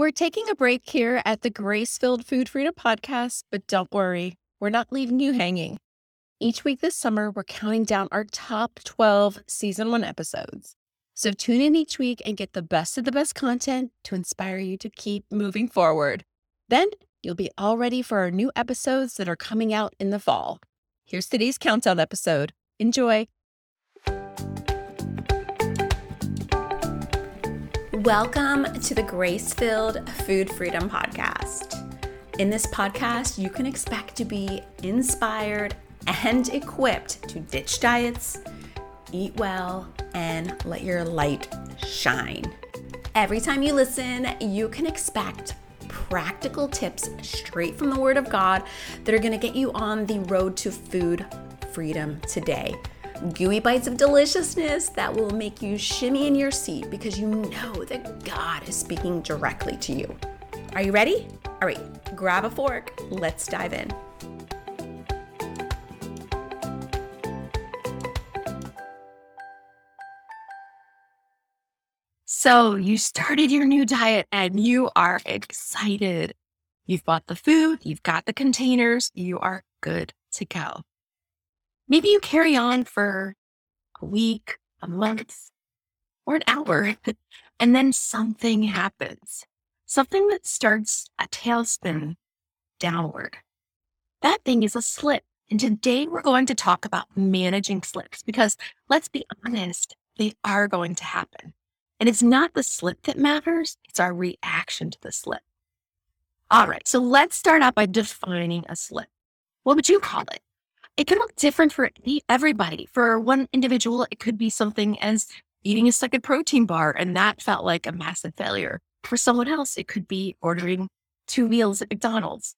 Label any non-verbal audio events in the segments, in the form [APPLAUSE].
We're taking a break here at the Grace Filled Food Freedom Podcast, but don't worry, we're not leaving you hanging. Each week this summer, we're counting down our top 12 season one episodes. So tune in each week and get the best of the best content to inspire you to keep moving forward. Then you'll be all ready for our new episodes that are coming out in the fall. Here's today's countdown episode. Enjoy. Welcome to the Grace Filled Food Freedom Podcast. In this podcast, you can expect to be inspired and equipped to ditch diets, eat well, and let your light shine. Every time you listen, you can expect practical tips straight from the Word of God that are going to get you on the road to food freedom today gooey bites of deliciousness that will make you shimmy in your seat because you know that God is speaking directly to you. Are you ready? All right, grab a fork. Let's dive in. So, you started your new diet and you are excited. You've bought the food, you've got the containers, you are good to go. Maybe you carry on for a week, a month, or an hour, [LAUGHS] and then something happens. Something that starts a tailspin downward. That thing is a slip. And today we're going to talk about managing slips because let's be honest, they are going to happen. And it's not the slip that matters, it's our reaction to the slip. All right, so let's start out by defining a slip. What would you call it? It can look different for everybody. For one individual, it could be something as eating a second protein bar, and that felt like a massive failure. For someone else, it could be ordering two meals at McDonald's.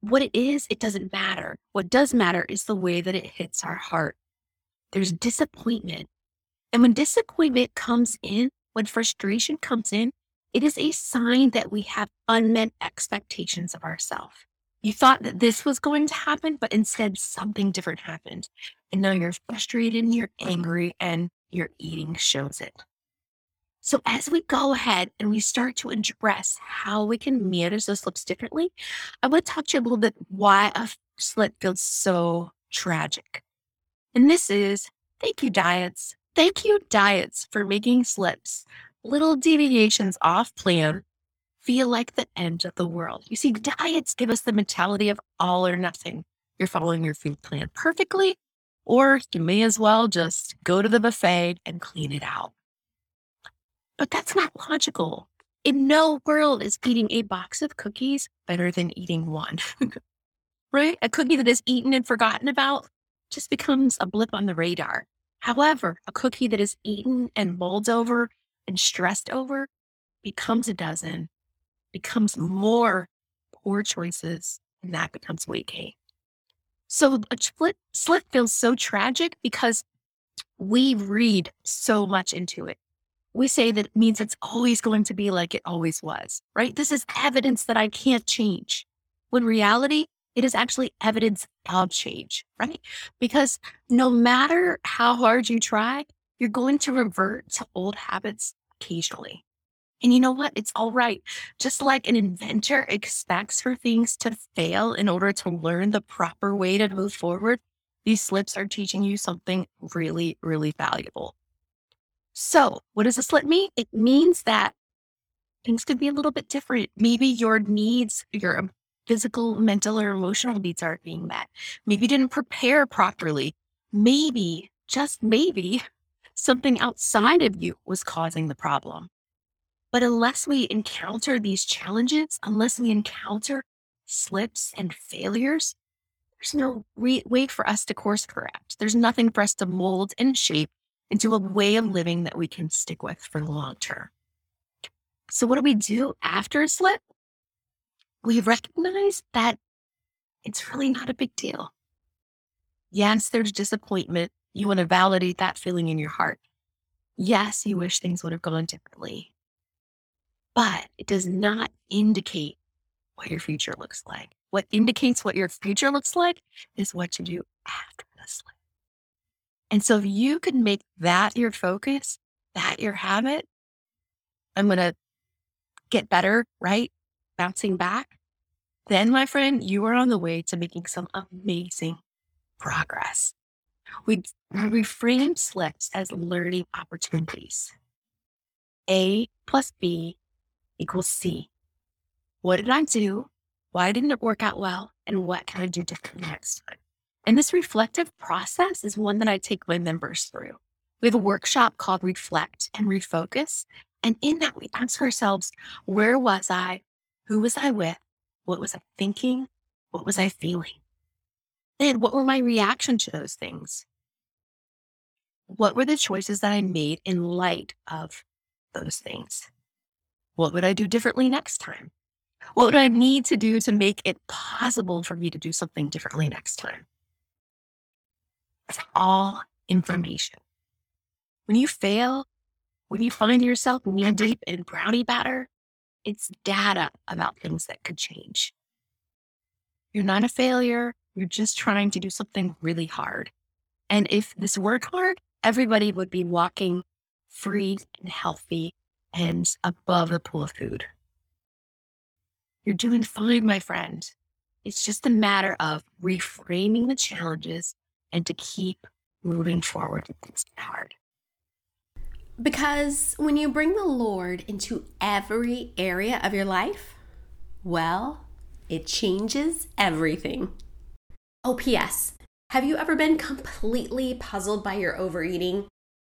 What it is, it doesn't matter. What does matter is the way that it hits our heart. There's disappointment. And when disappointment comes in, when frustration comes in, it is a sign that we have unmet expectations of ourselves. You thought that this was going to happen, but instead something different happened. And now you're frustrated and you're angry and your eating shows it. So as we go ahead and we start to address how we can manage those slips differently, I want to talk to you a little bit why a slip feels so tragic. And this is thank you, diets. Thank you, diets, for making slips, little deviations off plan feel like the end of the world. You see, diets give us the mentality of all or nothing. You're following your food plan perfectly, or you may as well just go to the buffet and clean it out. But that's not logical. In no world is eating a box of cookies better than eating one. [LAUGHS] right? A cookie that is eaten and forgotten about just becomes a blip on the radar. However, a cookie that is eaten and mulled over and stressed over becomes a dozen becomes more poor choices, and that becomes weight gain. So a split slip feels so tragic because we read so much into it. We say that it means it's always going to be like it always was, right? This is evidence that I can't change. When reality, it is actually evidence of change, right? Because no matter how hard you try, you're going to revert to old habits occasionally. And you know what? It's all right. Just like an inventor expects for things to fail in order to learn the proper way to move forward, these slips are teaching you something really, really valuable. So, what does a slip mean? It means that things could be a little bit different. Maybe your needs, your um, physical, mental, or emotional needs aren't being met. Maybe you didn't prepare properly. Maybe, just maybe, something outside of you was causing the problem. But unless we encounter these challenges, unless we encounter slips and failures, there's no re- way for us to course correct. There's nothing for us to mold and shape into a way of living that we can stick with for the long term. So, what do we do after a slip? We recognize that it's really not a big deal. Yes, there's disappointment. You want to validate that feeling in your heart. Yes, you wish things would have gone differently but it does not indicate what your future looks like. What indicates what your future looks like is what you do after the slip. And so if you can make that your focus, that your habit, I'm going to get better, right? Bouncing back. Then, my friend, you are on the way to making some amazing progress. We reframe slips as learning opportunities. A plus B equals C. What did I do? Why didn't it work out well? And what can I do differently next time? And this reflective process is one that I take my members through. We have a workshop called Reflect and Refocus. And in that, we ask ourselves, where was I? Who was I with? What was I thinking? What was I feeling? And what were my reaction to those things? What were the choices that I made in light of those things? What would I do differently next time? What would I need to do to make it possible for me to do something differently next time? It's all information. When you fail, when you find yourself knee deep in brownie batter, it's data about things that could change. You're not a failure. You're just trying to do something really hard. And if this worked hard, everybody would be walking free and healthy and above the pool of food. You're doing fine, my friend. It's just a matter of reframing the challenges and to keep moving forward things get hard. Because when you bring the Lord into every area of your life, well, it changes everything. Oh, P.S. Have you ever been completely puzzled by your overeating?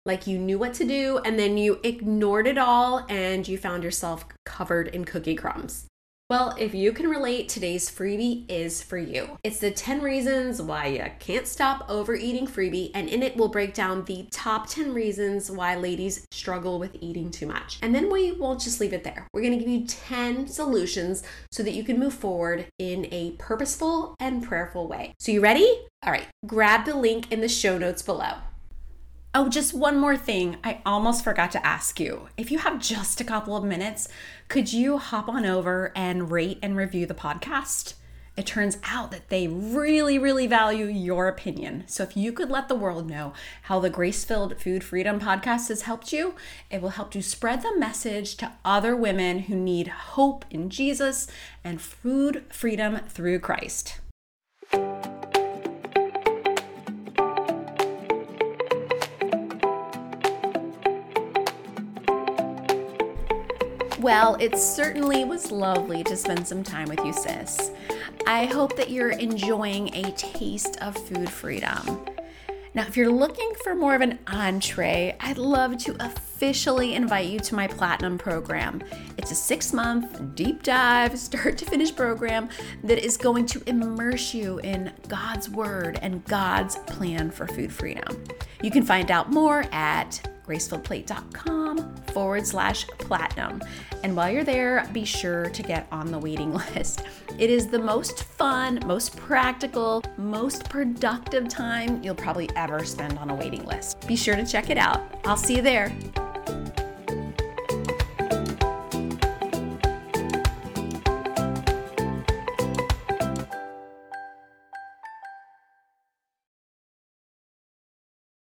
Like you knew what to do and then you ignored it all and you found yourself covered in cookie crumbs. Well, if you can relate, today's freebie is for you. It's the 10 reasons why you can't stop overeating freebie, and in it we'll break down the top 10 reasons why ladies struggle with eating too much. And then we won't just leave it there. We're gonna give you 10 solutions so that you can move forward in a purposeful and prayerful way. So, you ready? All right, grab the link in the show notes below. Oh, just one more thing. I almost forgot to ask you. If you have just a couple of minutes, could you hop on over and rate and review the podcast? It turns out that they really, really value your opinion. So if you could let the world know how the Grace Filled Food Freedom podcast has helped you, it will help to spread the message to other women who need hope in Jesus and food freedom through Christ. Well, it certainly was lovely to spend some time with you, sis. I hope that you're enjoying a taste of food freedom. Now, if you're looking for more of an entree, I'd love to officially invite you to my Platinum program. It's a six month, deep dive, start to finish program that is going to immerse you in God's Word and God's plan for food freedom. You can find out more at gracefilledplate.com forward slash platinum. And while you're there, be sure to get on the waiting [LAUGHS] list. It is the most fun, most practical, most productive time you'll probably ever spend on a waiting list. Be sure to check it out. I'll see you there.